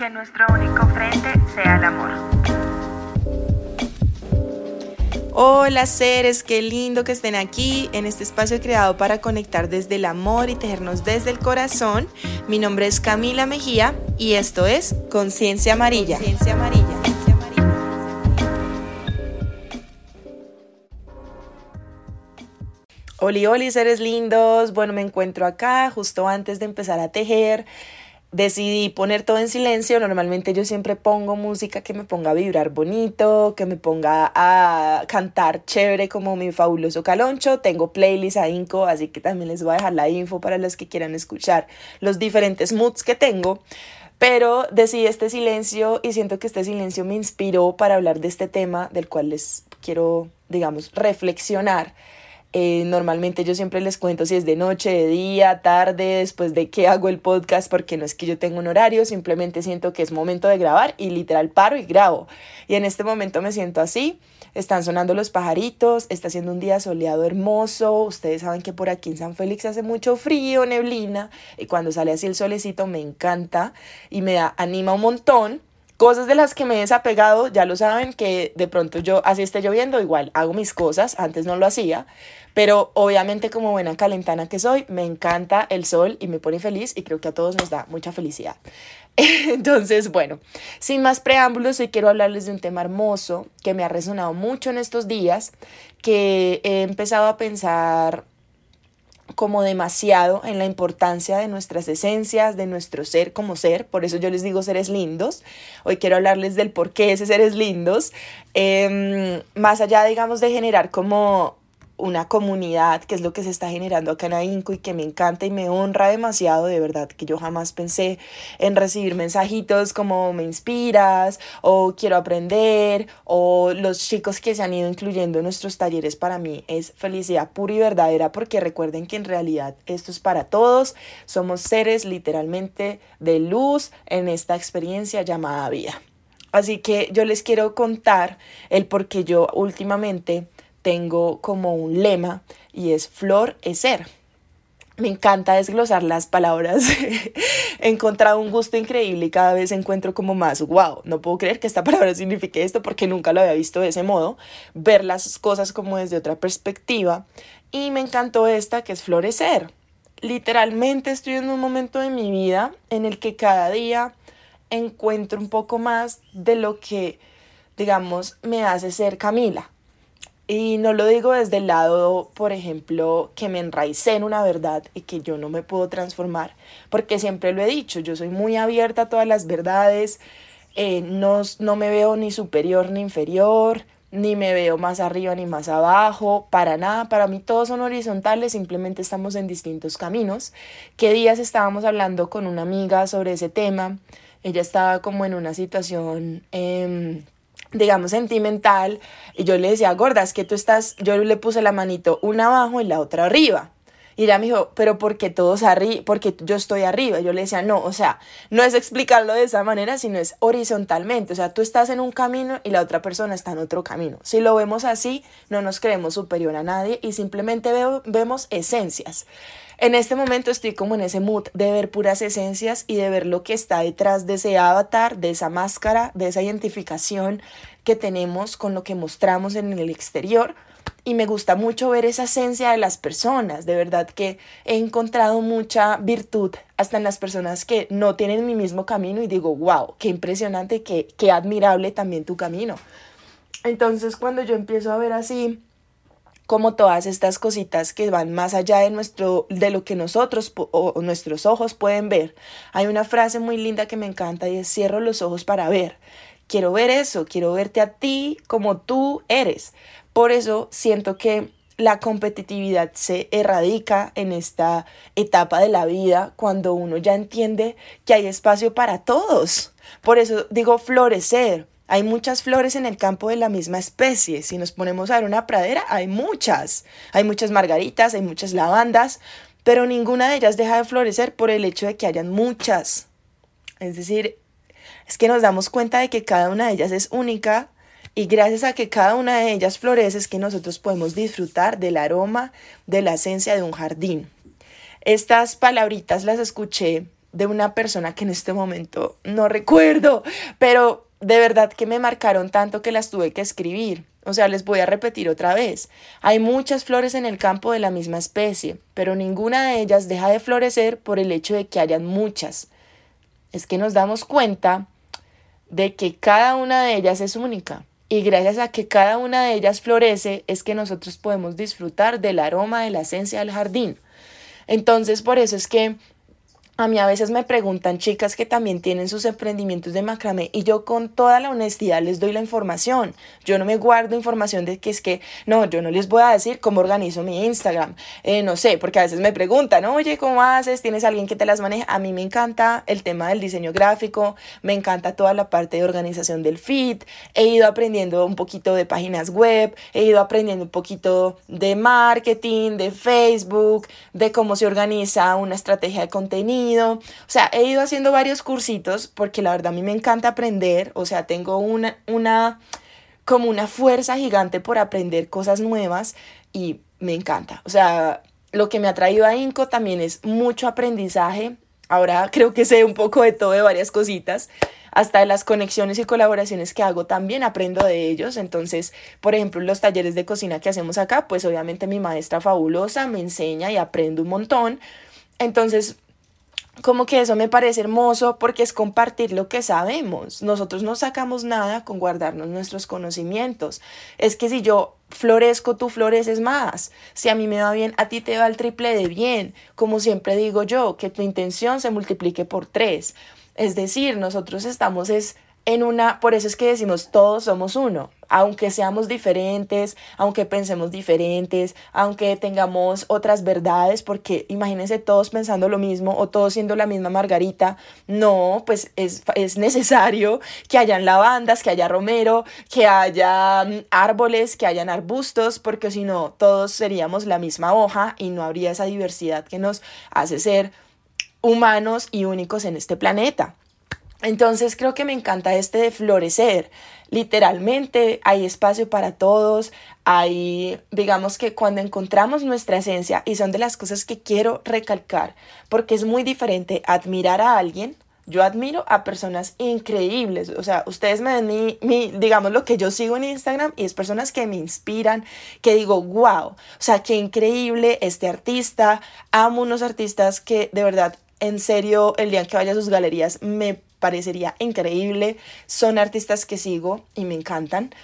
que nuestro único frente sea el amor. Hola seres, qué lindo que estén aquí en este espacio creado para conectar desde el amor y tejernos desde el corazón. Mi nombre es Camila Mejía y esto es Conciencia Amarilla. Conciencia Amarilla. Oli, oli, seres lindos. Bueno, me encuentro acá justo antes de empezar a tejer decidí poner todo en silencio. Normalmente yo siempre pongo música que me ponga a vibrar bonito, que me ponga a cantar chévere como mi fabuloso caloncho. Tengo playlist a Inco, así que también les voy a dejar la info para los que quieran escuchar los diferentes moods que tengo. Pero decidí este silencio y siento que este silencio me inspiró para hablar de este tema del cual les quiero, digamos, reflexionar eh, normalmente yo siempre les cuento si es de noche, de día, tarde, después de que hago el podcast, porque no es que yo tenga un horario, simplemente siento que es momento de grabar y literal paro y grabo. Y en este momento me siento así, están sonando los pajaritos, está haciendo un día soleado hermoso, ustedes saben que por aquí en San Félix hace mucho frío, neblina, y cuando sale así el solecito me encanta y me da, anima un montón Cosas de las que me he desapegado, ya lo saben, que de pronto yo, así esté lloviendo, igual hago mis cosas, antes no lo hacía, pero obviamente como buena calentana que soy, me encanta el sol y me pone feliz y creo que a todos nos da mucha felicidad. Entonces, bueno, sin más preámbulos, hoy quiero hablarles de un tema hermoso que me ha resonado mucho en estos días, que he empezado a pensar como demasiado en la importancia de nuestras esencias, de nuestro ser como ser, por eso yo les digo seres lindos. Hoy quiero hablarles del por qué ese seres lindos, em, más allá, digamos, de generar como una comunidad, que es lo que se está generando acá en AINCO y que me encanta y me honra demasiado, de verdad, que yo jamás pensé en recibir mensajitos como me inspiras o quiero aprender o los chicos que se han ido incluyendo en nuestros talleres para mí es felicidad pura y verdadera porque recuerden que en realidad esto es para todos, somos seres literalmente de luz en esta experiencia llamada vida. Así que yo les quiero contar el por qué yo últimamente tengo como un lema y es flor es ser. Me encanta desglosar las palabras. He encontrado un gusto increíble y cada vez encuentro como más, wow, no puedo creer que esta palabra signifique esto porque nunca lo había visto de ese modo. Ver las cosas como desde otra perspectiva. Y me encantó esta que es florecer. Literalmente estoy en un momento de mi vida en el que cada día encuentro un poco más de lo que, digamos, me hace ser Camila y no lo digo desde el lado, por ejemplo, que me enraicé en una verdad y que yo no me puedo transformar, porque siempre lo he dicho, yo soy muy abierta a todas las verdades, eh, no, no me veo ni superior ni inferior, ni me veo más arriba ni más abajo, para nada, para mí todos son horizontales, simplemente estamos en distintos caminos. ¿Qué días estábamos hablando con una amiga sobre ese tema? Ella estaba como en una situación... Eh, digamos, sentimental, y yo le decía, gorda, es que tú estás, yo le puse la manito una abajo y la otra arriba. Y ella me dijo, pero ¿por qué todos arriba? Porque yo estoy arriba. Yo le decía, no, o sea, no es explicarlo de esa manera, sino es horizontalmente. O sea, tú estás en un camino y la otra persona está en otro camino. Si lo vemos así, no nos creemos superior a nadie y simplemente vemos esencias. En este momento estoy como en ese mood de ver puras esencias y de ver lo que está detrás de ese avatar, de esa máscara, de esa identificación que tenemos con lo que mostramos en el exterior. Y me gusta mucho ver esa esencia de las personas. De verdad que he encontrado mucha virtud hasta en las personas que no tienen mi mismo camino y digo, wow, qué impresionante, qué, qué admirable también tu camino. Entonces cuando yo empiezo a ver así como todas estas cositas que van más allá de nuestro de lo que nosotros o nuestros ojos pueden ver. Hay una frase muy linda que me encanta y es cierro los ojos para ver. Quiero ver eso, quiero verte a ti como tú eres. Por eso siento que la competitividad se erradica en esta etapa de la vida cuando uno ya entiende que hay espacio para todos. Por eso digo florecer, hay muchas flores en el campo de la misma especie. Si nos ponemos a ver una pradera, hay muchas. Hay muchas margaritas, hay muchas lavandas, pero ninguna de ellas deja de florecer por el hecho de que hayan muchas. Es decir, es que nos damos cuenta de que cada una de ellas es única y gracias a que cada una de ellas florece es que nosotros podemos disfrutar del aroma, de la esencia de un jardín. Estas palabritas las escuché de una persona que en este momento no recuerdo, pero de verdad que me marcaron tanto que las tuve que escribir. O sea, les voy a repetir otra vez. Hay muchas flores en el campo de la misma especie, pero ninguna de ellas deja de florecer por el hecho de que hayan muchas. Es que nos damos cuenta de que cada una de ellas es única. Y gracias a que cada una de ellas florece es que nosotros podemos disfrutar del aroma de la esencia del jardín. Entonces, por eso es que a mí a veces me preguntan chicas que también tienen sus emprendimientos de macramé y yo con toda la honestidad les doy la información. Yo no me guardo información de que es que, no, yo no les voy a decir cómo organizo mi Instagram. Eh, no sé, porque a veces me preguntan, oye, ¿cómo haces? ¿Tienes alguien que te las maneja? A mí me encanta el tema del diseño gráfico, me encanta toda la parte de organización del feed. He ido aprendiendo un poquito de páginas web, he ido aprendiendo un poquito de marketing, de Facebook, de cómo se organiza una estrategia de contenido o sea, he ido haciendo varios cursitos porque la verdad a mí me encanta aprender, o sea, tengo una, una, como una fuerza gigante por aprender cosas nuevas y me encanta. O sea, lo que me ha traído a Inco también es mucho aprendizaje. Ahora creo que sé un poco de todo, de varias cositas. Hasta de las conexiones y colaboraciones que hago también aprendo de ellos. Entonces, por ejemplo, los talleres de cocina que hacemos acá, pues obviamente mi maestra fabulosa me enseña y aprendo un montón. Entonces, como que eso me parece hermoso porque es compartir lo que sabemos. Nosotros no sacamos nada con guardarnos nuestros conocimientos. Es que si yo florezco, tú floreces más. Si a mí me va bien, a ti te va el triple de bien. Como siempre digo yo, que tu intención se multiplique por tres. Es decir, nosotros estamos es en una, por eso es que decimos todos somos uno, aunque seamos diferentes, aunque pensemos diferentes, aunque tengamos otras verdades, porque imagínense todos pensando lo mismo o todos siendo la misma Margarita, no, pues es, es necesario que hayan lavandas, que haya romero, que haya mm, árboles, que hayan arbustos, porque si no, todos seríamos la misma hoja y no habría esa diversidad que nos hace ser humanos y únicos en este planeta. Entonces creo que me encanta este de florecer. Literalmente hay espacio para todos, hay, digamos que cuando encontramos nuestra esencia, y son de las cosas que quiero recalcar, porque es muy diferente admirar a alguien. Yo admiro a personas increíbles, o sea, ustedes me ven mi, digamos, lo que yo sigo en Instagram y es personas que me inspiran, que digo, wow, o sea, qué increíble este artista, amo unos artistas que de verdad, en serio, el día que vaya a sus galerías me parecería increíble. Son artistas que sigo y me encantan.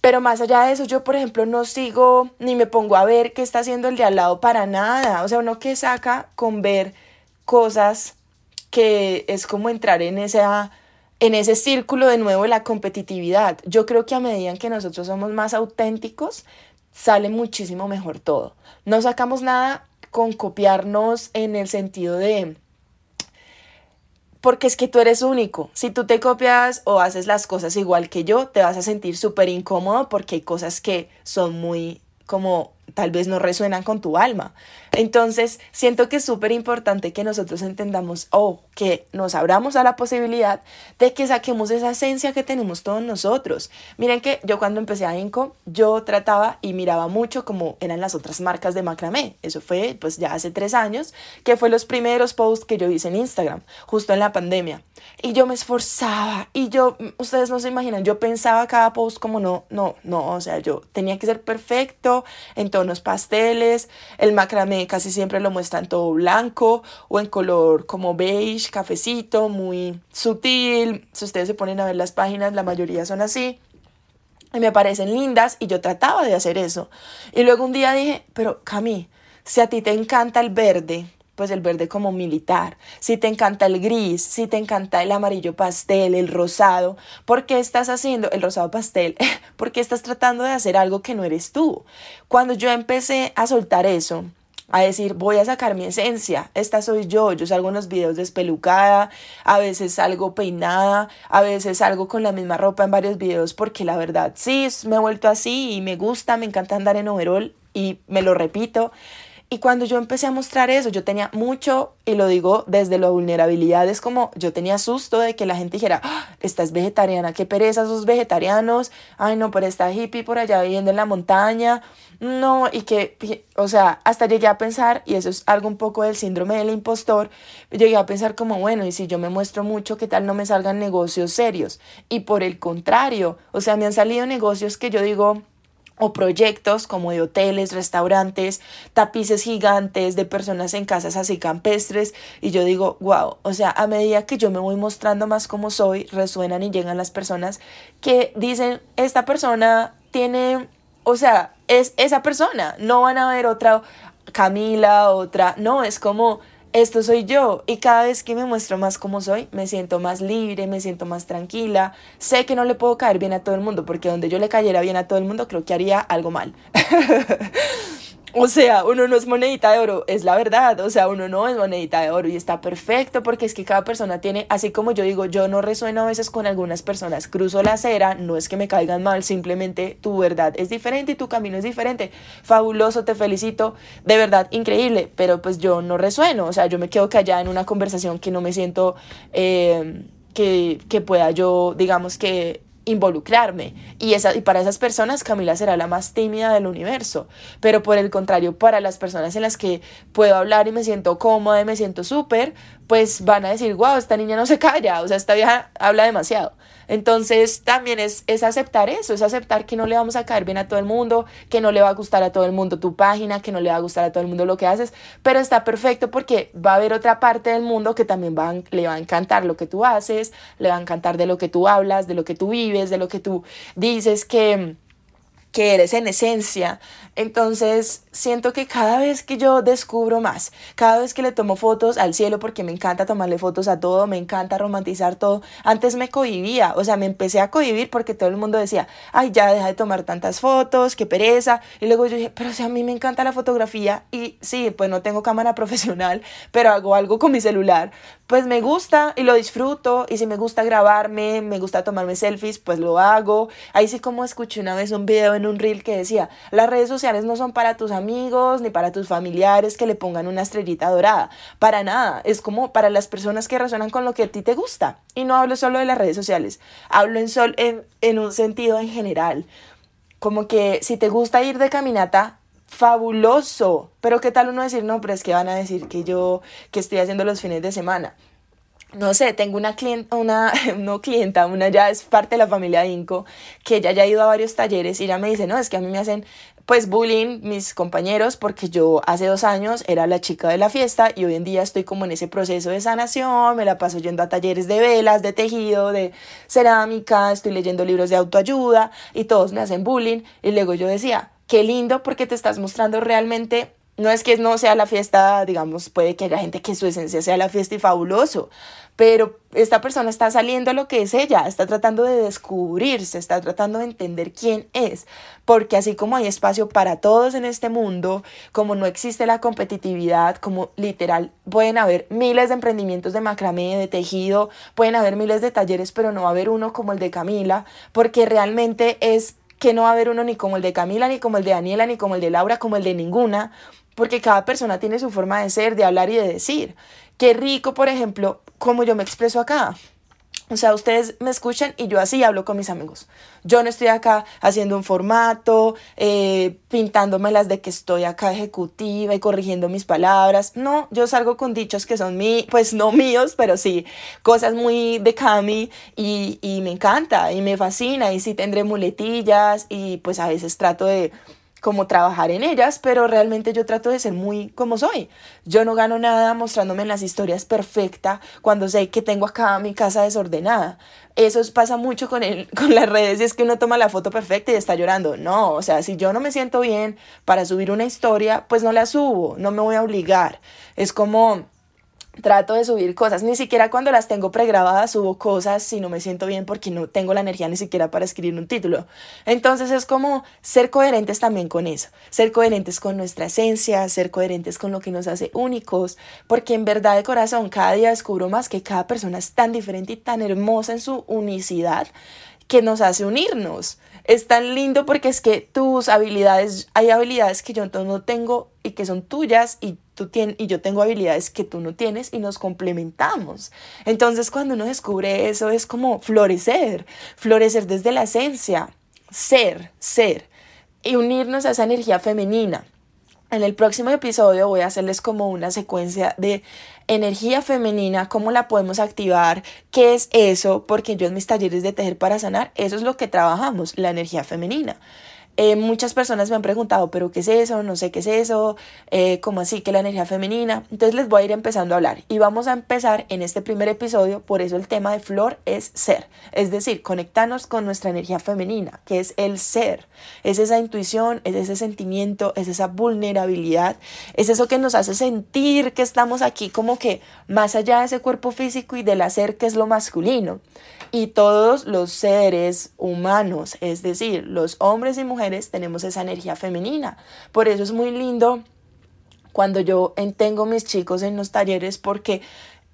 Pero más allá de eso, yo por ejemplo no sigo ni me pongo a ver qué está haciendo el de al lado para nada. O sea, uno que saca con ver cosas que es como entrar en esa en ese círculo de nuevo de la competitividad. Yo creo que a medida que nosotros somos más auténticos, sale muchísimo mejor todo. No sacamos nada con copiarnos en el sentido de porque es que tú eres único. Si tú te copias o haces las cosas igual que yo, te vas a sentir súper incómodo porque hay cosas que son muy como tal vez no resuenan con tu alma. Entonces, siento que es súper importante que nosotros entendamos o que nos abramos a la posibilidad de que saquemos esa esencia que tenemos todos nosotros. Miren que yo cuando empecé a Inco, yo trataba y miraba mucho como eran las otras marcas de macramé. Eso fue pues ya hace tres años, que fue los primeros posts que yo hice en Instagram, justo en la pandemia. Y yo me esforzaba y yo, ustedes no se imaginan, yo pensaba cada post como no, no, no, o sea, yo tenía que ser perfecto en tonos pasteles, el macramé casi siempre lo muestran todo blanco o en color como beige, cafecito, muy sutil. Si ustedes se ponen a ver las páginas, la mayoría son así. Y me parecen lindas y yo trataba de hacer eso. Y luego un día dije, pero Cami, si a ti te encanta el verde, pues el verde como militar, si te encanta el gris, si te encanta el amarillo pastel, el rosado, ¿por qué estás haciendo el rosado pastel? ¿Por qué estás tratando de hacer algo que no eres tú? Cuando yo empecé a soltar eso, a decir, voy a sacar mi esencia, esta soy yo, yo salgo en los videos despelucada, a veces salgo peinada, a veces salgo con la misma ropa en varios videos porque la verdad sí, me he vuelto así y me gusta, me encanta andar en overall y me lo repito Y cuando yo empecé a mostrar eso, yo tenía mucho, y lo digo desde la vulnerabilidad, es como yo tenía susto de que la gente dijera, ¡Ah, vegetariana, qué pereza esos vegetarianos, ay no, pero está hippie por allá viviendo en la montaña, no, y que, o sea, hasta llegué a pensar, y eso es algo un poco del síndrome del impostor, llegué a pensar como, bueno, y si yo me muestro mucho, ¿qué tal no me salgan negocios serios? Y por el contrario, o sea, me han salido negocios que yo digo, o proyectos como de hoteles, restaurantes, tapices gigantes de personas en casas así campestres. Y yo digo, wow, o sea, a medida que yo me voy mostrando más como soy, resuenan y llegan las personas que dicen, esta persona tiene, o sea, es esa persona, no van a ver otra Camila, otra, no, es como esto soy yo y cada vez que me muestro más como soy, me siento más libre, me siento más tranquila. Sé que no le puedo caer bien a todo el mundo porque donde yo le cayera bien a todo el mundo creo que haría algo mal. O sea, uno no es monedita de oro, es la verdad. O sea, uno no es monedita de oro y está perfecto porque es que cada persona tiene, así como yo digo, yo no resueno a veces con algunas personas, cruzo la acera, no es que me caigan mal, simplemente tu verdad es diferente y tu camino es diferente. Fabuloso, te felicito, de verdad, increíble, pero pues yo no resueno, o sea, yo me quedo callada en una conversación que no me siento eh, que, que pueda yo, digamos que involucrarme. Y, esa, y para esas personas Camila será la más tímida del universo. Pero por el contrario, para las personas en las que puedo hablar y me siento cómoda y me siento súper, pues van a decir, wow, esta niña no se calla, o sea, esta vieja habla demasiado. Entonces también es, es aceptar eso, es aceptar que no le vamos a caer bien a todo el mundo, que no le va a gustar a todo el mundo tu página, que no le va a gustar a todo el mundo lo que haces, pero está perfecto porque va a haber otra parte del mundo que también va, le va a encantar lo que tú haces, le va a encantar de lo que tú hablas, de lo que tú vives, de lo que tú dices que que eres en esencia. Entonces siento que cada vez que yo descubro más, cada vez que le tomo fotos al cielo, porque me encanta tomarle fotos a todo, me encanta romantizar todo, antes me cohibía, o sea, me empecé a cohibir porque todo el mundo decía, ay, ya deja de tomar tantas fotos, qué pereza. Y luego yo dije, pero si a mí me encanta la fotografía y sí, pues no tengo cámara profesional, pero hago algo con mi celular, pues me gusta y lo disfruto y si me gusta grabarme, me gusta tomarme selfies, pues lo hago. Ahí sí como escuché una vez un video en un reel que decía, las redes sociales no son para tus amigos ni para tus familiares que le pongan una estrellita dorada, para nada, es como para las personas que resuenan con lo que a ti te gusta. Y no hablo solo de las redes sociales, hablo en, sol, en, en un sentido en general. Como que si te gusta ir de caminata, fabuloso. Pero qué tal uno decir, no, pero es que van a decir que yo, que estoy haciendo los fines de semana no sé, tengo una clienta, una, no clienta, una ya es parte de la familia de Inco, que ya ha ido a varios talleres y ella me dice, no, es que a mí me hacen pues bullying mis compañeros porque yo hace dos años era la chica de la fiesta y hoy en día estoy como en ese proceso de sanación, me la paso yendo a talleres de velas, de tejido, de cerámica, estoy leyendo libros de autoayuda y todos me hacen bullying y luego yo decía, qué lindo porque te estás mostrando realmente no es que no sea la fiesta, digamos, puede que haya gente que su esencia sea la fiesta y fabuloso, pero esta persona está saliendo a lo que es ella, está tratando de descubrirse, está tratando de entender quién es, porque así como hay espacio para todos en este mundo, como no existe la competitividad, como literal pueden haber miles de emprendimientos de macramé, de tejido, pueden haber miles de talleres, pero no va a haber uno como el de Camila, porque realmente es que no va a haber uno ni como el de Camila, ni como el de Daniela, ni como el de Laura, como el de ninguna, porque cada persona tiene su forma de ser, de hablar y de decir. Qué rico, por ejemplo, como yo me expreso acá. O sea, ustedes me escuchan y yo así hablo con mis amigos. Yo no estoy acá haciendo un formato, eh, pintándome las de que estoy acá ejecutiva y corrigiendo mis palabras. No, yo salgo con dichos que son mí, pues no míos, pero sí, cosas muy de Cami y, y me encanta y me fascina y sí tendré muletillas y pues a veces trato de como trabajar en ellas, pero realmente yo trato de ser muy como soy. Yo no gano nada mostrándome en las historias perfecta cuando sé que tengo acá mi casa desordenada. Eso pasa mucho con, el, con las redes y es que uno toma la foto perfecta y está llorando. No, o sea, si yo no me siento bien para subir una historia, pues no la subo, no me voy a obligar. Es como trato de subir cosas, ni siquiera cuando las tengo pregrabadas subo cosas si no me siento bien porque no tengo la energía ni siquiera para escribir un título. Entonces es como ser coherentes también con eso, ser coherentes con nuestra esencia, ser coherentes con lo que nos hace únicos, porque en verdad de corazón cada día descubro más que cada persona es tan diferente y tan hermosa en su unicidad que nos hace unirnos. Es tan lindo porque es que tus habilidades, hay habilidades que yo no tengo y que son tuyas y tú tienes y yo tengo habilidades que tú no tienes y nos complementamos. Entonces, cuando uno descubre eso es como florecer, florecer desde la esencia, ser, ser y unirnos a esa energía femenina. En el próximo episodio voy a hacerles como una secuencia de energía femenina, cómo la podemos activar, qué es eso, porque yo en mis talleres de tejer para sanar, eso es lo que trabajamos, la energía femenina. Eh, muchas personas me han preguntado, pero ¿qué es eso? No sé qué es eso, eh, ¿cómo así que la energía femenina? Entonces les voy a ir empezando a hablar y vamos a empezar en este primer episodio, por eso el tema de flor es ser, es decir, conectarnos con nuestra energía femenina, que es el ser, es esa intuición, es ese sentimiento, es esa vulnerabilidad, es eso que nos hace sentir que estamos aquí como que más allá de ese cuerpo físico y del hacer que es lo masculino. Y todos los seres humanos, es decir, los hombres y mujeres, tenemos esa energía femenina. Por eso es muy lindo cuando yo tengo mis chicos en los talleres porque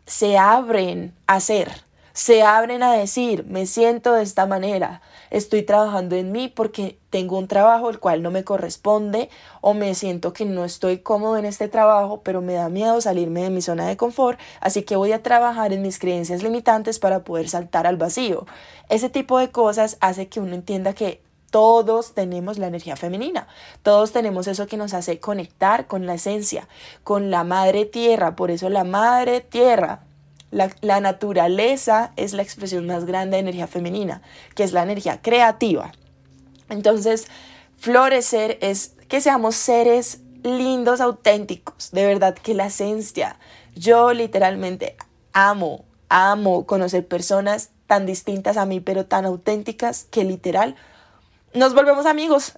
se abren a ser, se abren a decir, me siento de esta manera, estoy trabajando en mí porque tengo un trabajo el cual no me corresponde o me siento que no estoy cómodo en este trabajo, pero me da miedo salirme de mi zona de confort, así que voy a trabajar en mis creencias limitantes para poder saltar al vacío. Ese tipo de cosas hace que uno entienda que todos tenemos la energía femenina, todos tenemos eso que nos hace conectar con la esencia, con la madre tierra, por eso la madre tierra la, naturaleza es la expresión más grande de energía femenina, que es la energía creativa. Entonces, florecer es que seamos seres lindos, auténticos, de verdad que la esencia. Yo literalmente amo, amo conocer personas tan distintas a mí, pero tan auténticas que literal nos volvemos amigos.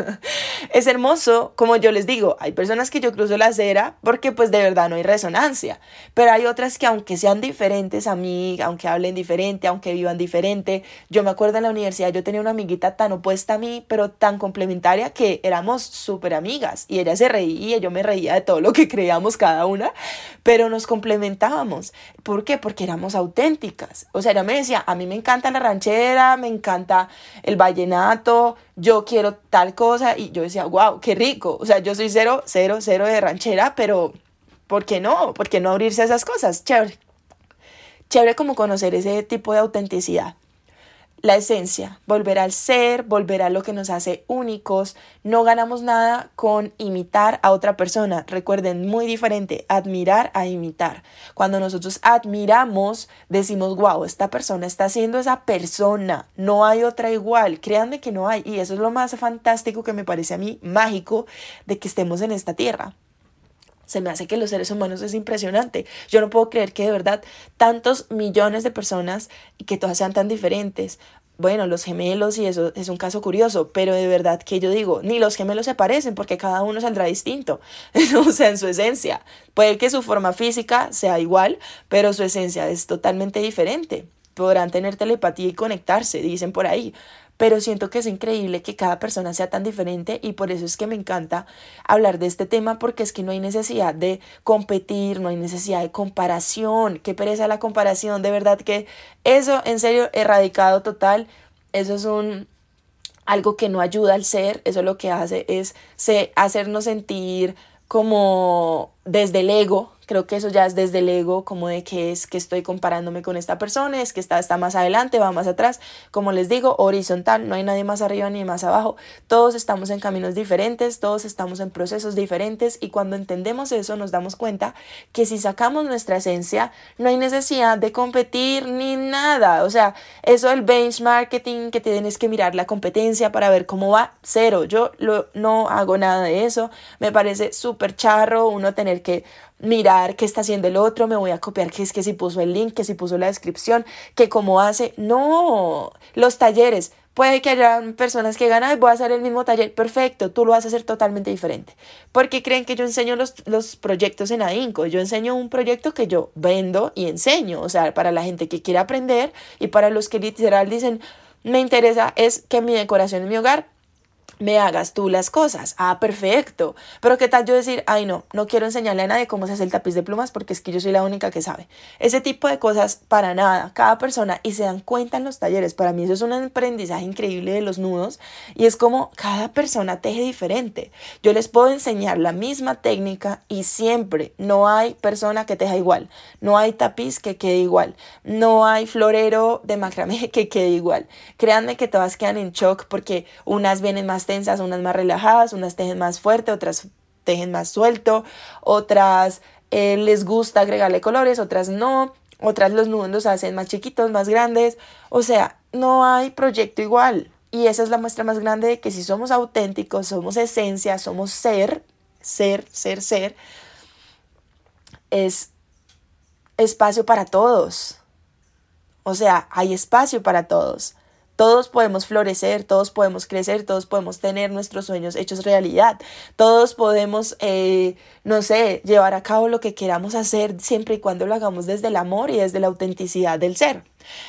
es hermoso, como yo les digo, hay personas que yo cruzo la acera porque pues de verdad no hay resonancia, pero hay otras que aunque sean diferentes a mí, aunque hablen diferente, aunque vivan diferente, yo me acuerdo en la universidad yo tenía una amiguita tan opuesta a mí, pero tan complementaria que éramos súper amigas y ella se reía, yo me reía de todo lo que creíamos cada una, pero nos complementábamos. ¿Por qué? Porque éramos auténticas. O sea, ella me decía, a mí me encanta la ranchera, me encanta el vallenato, yo quiero tal cosa y yo decía, wow, qué rico. O sea, yo soy cero, cero, cero de ranchera, pero ¿por qué no? ¿Por qué no abrirse a esas cosas? Chévere. Chévere como conocer ese tipo de autenticidad la esencia, volver al ser, volver a lo que nos hace únicos. No ganamos nada con imitar a otra persona. Recuerden, muy diferente, admirar a imitar. Cuando nosotros admiramos, decimos, wow, esta persona está siendo esa persona, no hay otra igual. Créanme que no hay. Y eso es lo más fantástico que me parece a mí mágico de que estemos en esta tierra. Se me hace que los seres humanos es impresionante. Yo no puedo creer que de verdad tantos millones de personas y que todas sean tan diferentes. Bueno, los gemelos y eso es un caso curioso, pero de verdad que yo digo, ni los gemelos se parecen porque cada uno saldrá distinto, o sea, en su esencia. Puede que su forma física sea igual, pero su esencia es totalmente diferente. Podrán tener telepatía y conectarse, dicen por ahí, pero siento que es increíble que cada persona sea tan diferente y por eso es que me encanta hablar de este tema porque es que no hay necesidad de competir, no hay necesidad de comparación, qué pereza la comparación, de verdad que eso en serio erradicado total, eso es un algo que no ayuda al ser, eso lo que hace es se, hacernos sentir como desde el ego, Creo que eso ya es desde el ego, como de que es que estoy comparándome con esta persona, es que está, está más adelante, va más atrás. Como les digo, horizontal, no hay nadie más arriba ni más abajo. Todos estamos en caminos diferentes, todos estamos en procesos diferentes y cuando entendemos eso nos damos cuenta que si sacamos nuestra esencia, no hay necesidad de competir ni nada. O sea, eso del benchmarking, que tienes que mirar la competencia para ver cómo va, cero. Yo lo, no hago nada de eso. Me parece súper charro uno tener que mirar qué está haciendo el otro, me voy a copiar que es que si puso el link, que si puso la descripción, que cómo hace. No, los talleres. Puede que haya personas que ganan, voy a hacer el mismo taller, perfecto, tú lo vas a hacer totalmente diferente. Porque creen que yo enseño los, los proyectos en AINCO, yo enseño un proyecto que yo vendo y enseño, o sea, para la gente que quiere aprender y para los que literal dicen, me interesa es que mi decoración en mi hogar me hagas tú las cosas. Ah, perfecto. Pero qué tal yo decir, ay no, no quiero enseñarle a nadie cómo se hace el tapiz de plumas porque es que yo soy la única que sabe. Ese tipo de cosas para nada. Cada persona y se dan cuenta en los talleres. Para mí eso es un aprendizaje increíble de los nudos y es como cada persona teje diferente. Yo les puedo enseñar la misma técnica y siempre no hay persona que teja igual. No hay tapiz que quede igual. No hay florero de macramé que quede igual. Créanme que todas quedan en shock porque unas vienen más tensas, unas más relajadas, unas tejen más fuerte, otras tejen más suelto, otras eh, les gusta agregarle colores, otras no, otras los nudos los hacen más chiquitos, más grandes, o sea, no hay proyecto igual. Y esa es la muestra más grande de que si somos auténticos, somos esencia, somos ser, ser, ser, ser, es espacio para todos. O sea, hay espacio para todos. Todos podemos florecer, todos podemos crecer, todos podemos tener nuestros sueños hechos realidad, todos podemos, eh, no sé, llevar a cabo lo que queramos hacer siempre y cuando lo hagamos desde el amor y desde la autenticidad del ser.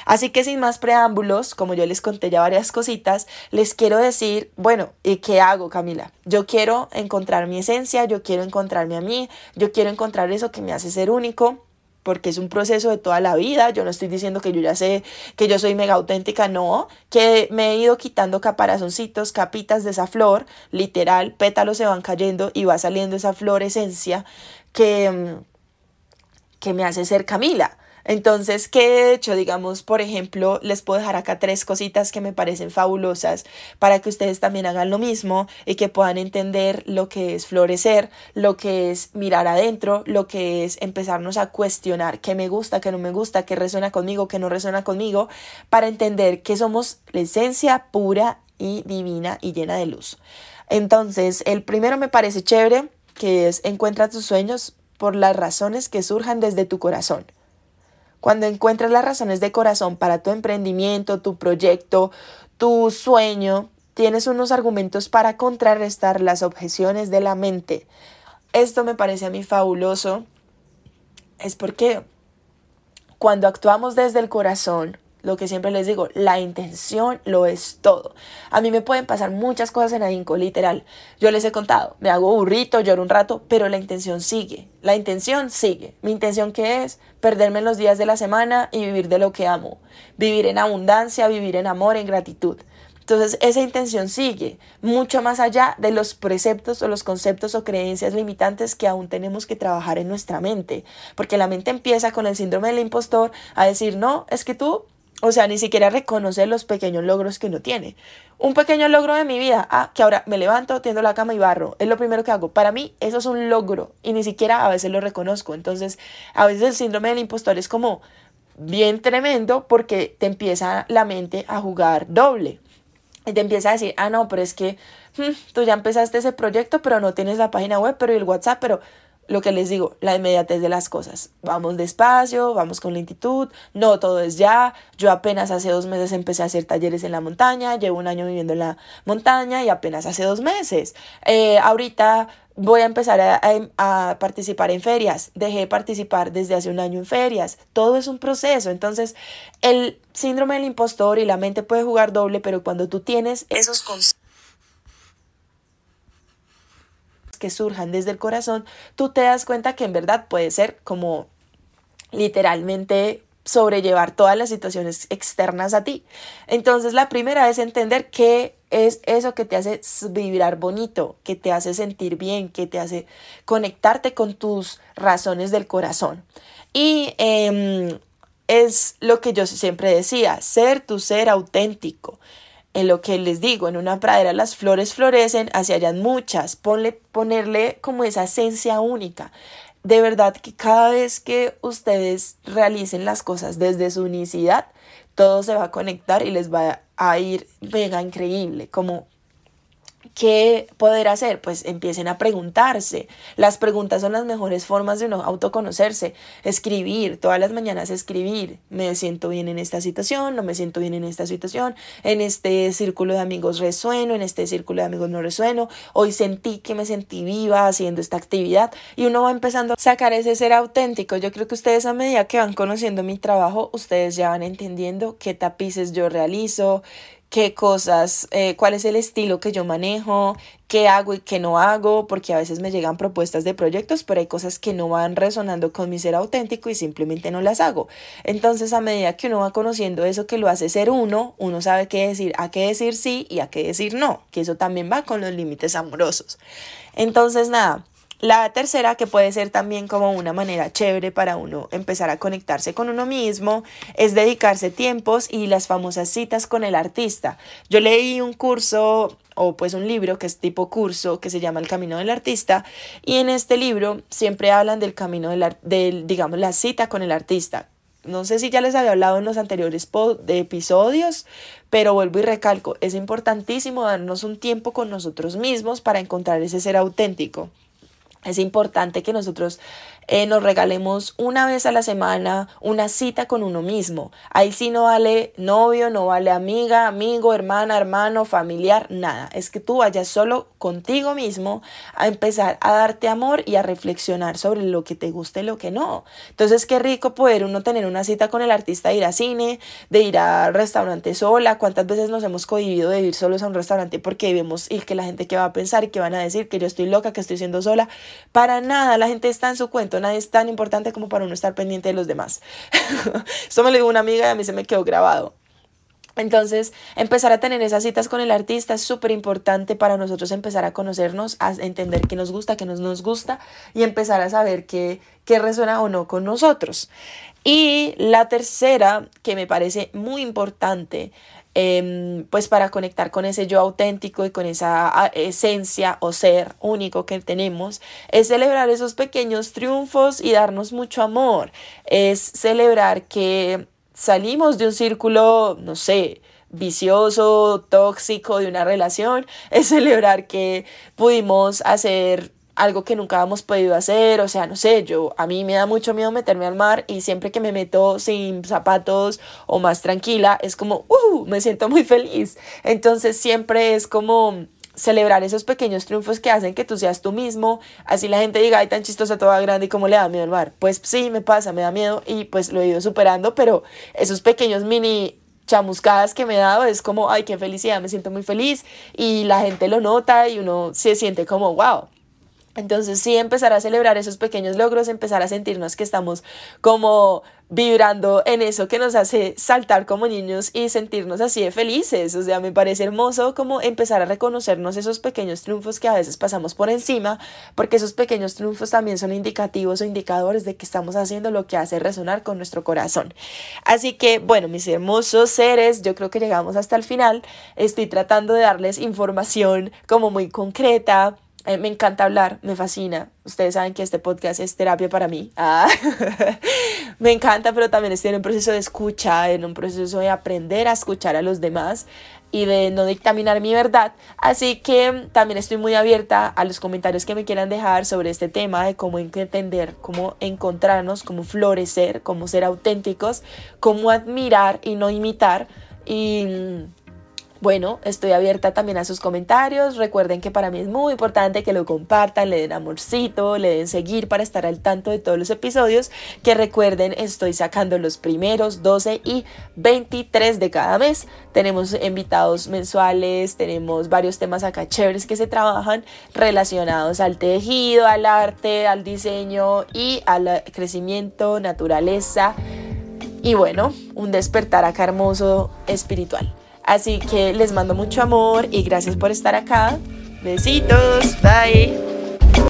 Así que sin más preámbulos, como yo les conté ya varias cositas, les quiero decir, bueno, ¿y qué hago, Camila? Yo quiero encontrar mi esencia, yo quiero encontrarme a mí, yo quiero encontrar eso que me hace ser único porque es un proceso de toda la vida. Yo no estoy diciendo que yo ya sé que yo soy mega auténtica, no, que me he ido quitando caparazoncitos, capitas de esa flor, literal, pétalos se van cayendo y va saliendo esa flor esencia que, mm, que me hace ser Camila. Entonces, ¿qué he hecho? Digamos, por ejemplo, les puedo dejar acá tres cositas que me parecen fabulosas para que ustedes también hagan lo mismo y que puedan entender lo que es florecer, lo que es mirar adentro, lo que es empezarnos a cuestionar qué me gusta, qué no me gusta, qué resuena conmigo, qué no resuena conmigo, para entender que somos la esencia pura y divina y llena de luz. Entonces, el primero me parece chévere, que es encuentra tus sueños por las razones que surjan desde tu corazón. Cuando encuentras las razones de corazón para tu emprendimiento, tu proyecto, tu sueño, tienes unos argumentos para contrarrestar las objeciones de la mente. Esto me parece a mí fabuloso. Es porque cuando actuamos desde el corazón, lo que siempre les digo, la intención lo es todo. A mí me pueden pasar muchas cosas en Adinco, literal. Yo les he contado, me hago burrito, lloro un rato, pero la intención sigue. La intención sigue. Mi intención qué es? Perderme los días de la semana y vivir de lo que amo. Vivir en abundancia, vivir en amor, en gratitud. Entonces esa intención sigue mucho más allá de los preceptos o los conceptos o creencias limitantes que aún tenemos que trabajar en nuestra mente, porque la mente empieza con el síndrome del impostor a decir, no, es que tú o sea, ni siquiera reconoce los pequeños logros que uno tiene. Un pequeño logro de mi vida, ah, que ahora me levanto, tiendo la cama y barro. Es lo primero que hago. Para mí eso es un logro y ni siquiera a veces lo reconozco. Entonces, a veces el síndrome del impostor es como bien tremendo porque te empieza la mente a jugar doble. Y te empieza a decir, ah, no, pero es que hmm, tú ya empezaste ese proyecto, pero no tienes la página web, pero el WhatsApp, pero lo que les digo, la inmediatez de las cosas. Vamos despacio, vamos con lentitud, no todo es ya. Yo apenas hace dos meses empecé a hacer talleres en la montaña, llevo un año viviendo en la montaña y apenas hace dos meses. Eh, ahorita voy a empezar a, a, participar en ferias. Dejé de participar desde hace un año en ferias. Todo es un proceso. Entonces, el síndrome del impostor y la mente puede jugar doble, pero cuando tú tienes esos conceptos que surjan desde el corazón, tú te das cuenta que en verdad puede ser como literalmente sobrellevar todas las situaciones externas a ti. Entonces la primera es entender qué es eso que te hace vibrar bonito, que te hace sentir bien, que te hace conectarte con tus razones del corazón. Y em, es lo que yo siempre decía, ser tu ser auténtico en lo que les digo, en una pradera las flores florecen, hacia allá muchas, Ponle, ponerle como esa esencia única. De verdad que cada vez que ustedes realicen las cosas desde su unicidad, todo se va a conectar y les va a ir mega increíble, como ¿Qué poder hacer? Pues empiecen a preguntarse. Las preguntas son las mejores formas de uno autoconocerse. Escribir, todas las mañanas escribir. Me siento bien en esta situación, no me siento bien en esta situación. En este círculo de amigos resueno, en este círculo de amigos no resueno. Hoy sentí que me sentí viva haciendo esta actividad y uno va empezando a sacar ese ser auténtico. Yo creo que ustedes a medida que van conociendo mi trabajo, ustedes ya van entendiendo qué tapices yo realizo, qué cosas, eh, cuál es el estilo que yo manejo, qué hago y qué no hago, porque a veces me llegan propuestas de proyectos, pero hay cosas que no van resonando con mi ser auténtico y simplemente no las hago. Entonces, a medida que uno va conociendo eso que lo hace ser uno, uno sabe qué decir, a qué decir sí y a qué decir no, que eso también va con los límites amorosos. Entonces, nada, la tercera, que puede ser también como una manera chévere para uno empezar a conectarse con uno mismo, es dedicarse tiempos y las famosas citas con el artista. Yo leí un curso o pues un libro que es tipo curso que se llama El Camino del Artista y en este libro siempre hablan del camino del, digamos, la cita con el artista. No sé si ya les había hablado en los anteriores de episodios, pero vuelvo y recalco, es importantísimo darnos un tiempo con nosotros mismos para encontrar ese ser auténtico. Es importante que nosotros eh, nos regalemos una vez a la semana una cita con uno mismo. Ahí sí no vale novio, no vale amiga, amigo, hermana, hermano, familiar, nada. Es que tú vayas solo contigo mismo a empezar a darte amor y a reflexionar sobre lo que te gusta y lo que no. Entonces, qué rico poder uno tener una cita con el artista, de ir a cine, de ir a restaurante sola. ¿Cuántas veces nos hemos cohibido de ir solos a un restaurante porque vemos y que la gente que va a pensar y que van a decir que yo estoy loca, que estoy siendo sola? Para nada, la gente está en su cuento nadie es tan importante como para uno estar pendiente de los demás. Esto me lo dijo una amiga y a mí se me quedó grabado. Entonces, empezar a tener esas citas con el artista es súper importante para nosotros empezar a conocernos, a entender qué nos gusta, qué no nos gusta y empezar a saber qué, qué resuena o no con nosotros. Y la tercera, que me parece muy importante, Em, pues para conectar con ese yo auténtico y con esa esencia o ser único que tenemos, es celebrar esos pequeños triunfos y darnos mucho amor, es celebrar que salimos de un círculo, no sé, vicioso, tóxico de una relación, es celebrar que pudimos hacer algo que nunca hemos podido hacer, o sea, no sé, yo a mí me da mucho miedo meterme al mar y siempre que me meto sin zapatos o más tranquila, es como, uh, me siento muy feliz. Entonces siempre es como celebrar esos pequeños triunfos que hacen que tú seas tú mismo, así la gente diga, ay, tan chistosa, toda grande y cómo le da miedo al mar. Pues sí, me pasa, me da miedo y pues lo he ido superando, pero esos pequeños mini chamuscadas que me he dado es como, ay, qué felicidad, me siento muy feliz y la gente lo nota y uno se siente como, wow, entonces sí, empezar a celebrar esos pequeños logros, empezar a sentirnos que estamos como vibrando en eso que nos hace saltar como niños y sentirnos así de felices. O sea, me parece hermoso como empezar a reconocernos esos pequeños triunfos que a veces pasamos por encima, porque esos pequeños triunfos también son indicativos o indicadores de que estamos haciendo lo que hace resonar con nuestro corazón. Así que, bueno, mis hermosos seres, yo creo que llegamos hasta el final. Estoy tratando de darles información como muy concreta me encanta hablar, me fascina. Ustedes saben que este podcast es terapia para mí. Ah. me encanta, pero también estoy en un proceso de escucha, en un proceso de aprender a escuchar a los demás y de no dictaminar mi verdad. Así que también estoy muy abierta a los comentarios que me quieran dejar sobre este tema de cómo entender, cómo encontrarnos, cómo florecer, cómo ser auténticos, cómo admirar y no imitar. Y bueno, estoy abierta también a sus comentarios. Recuerden que para mí es muy importante que lo compartan, le den amorcito, le den seguir para estar al tanto de todos los episodios. Que recuerden, estoy sacando los primeros 12 y 23 de cada mes. Tenemos invitados mensuales, tenemos varios temas acá chéveres que se trabajan relacionados al tejido, al arte, al diseño y al crecimiento, naturaleza. Y bueno, un despertar acá hermoso espiritual. Así que les mando mucho amor y gracias por estar acá. Besitos, bye.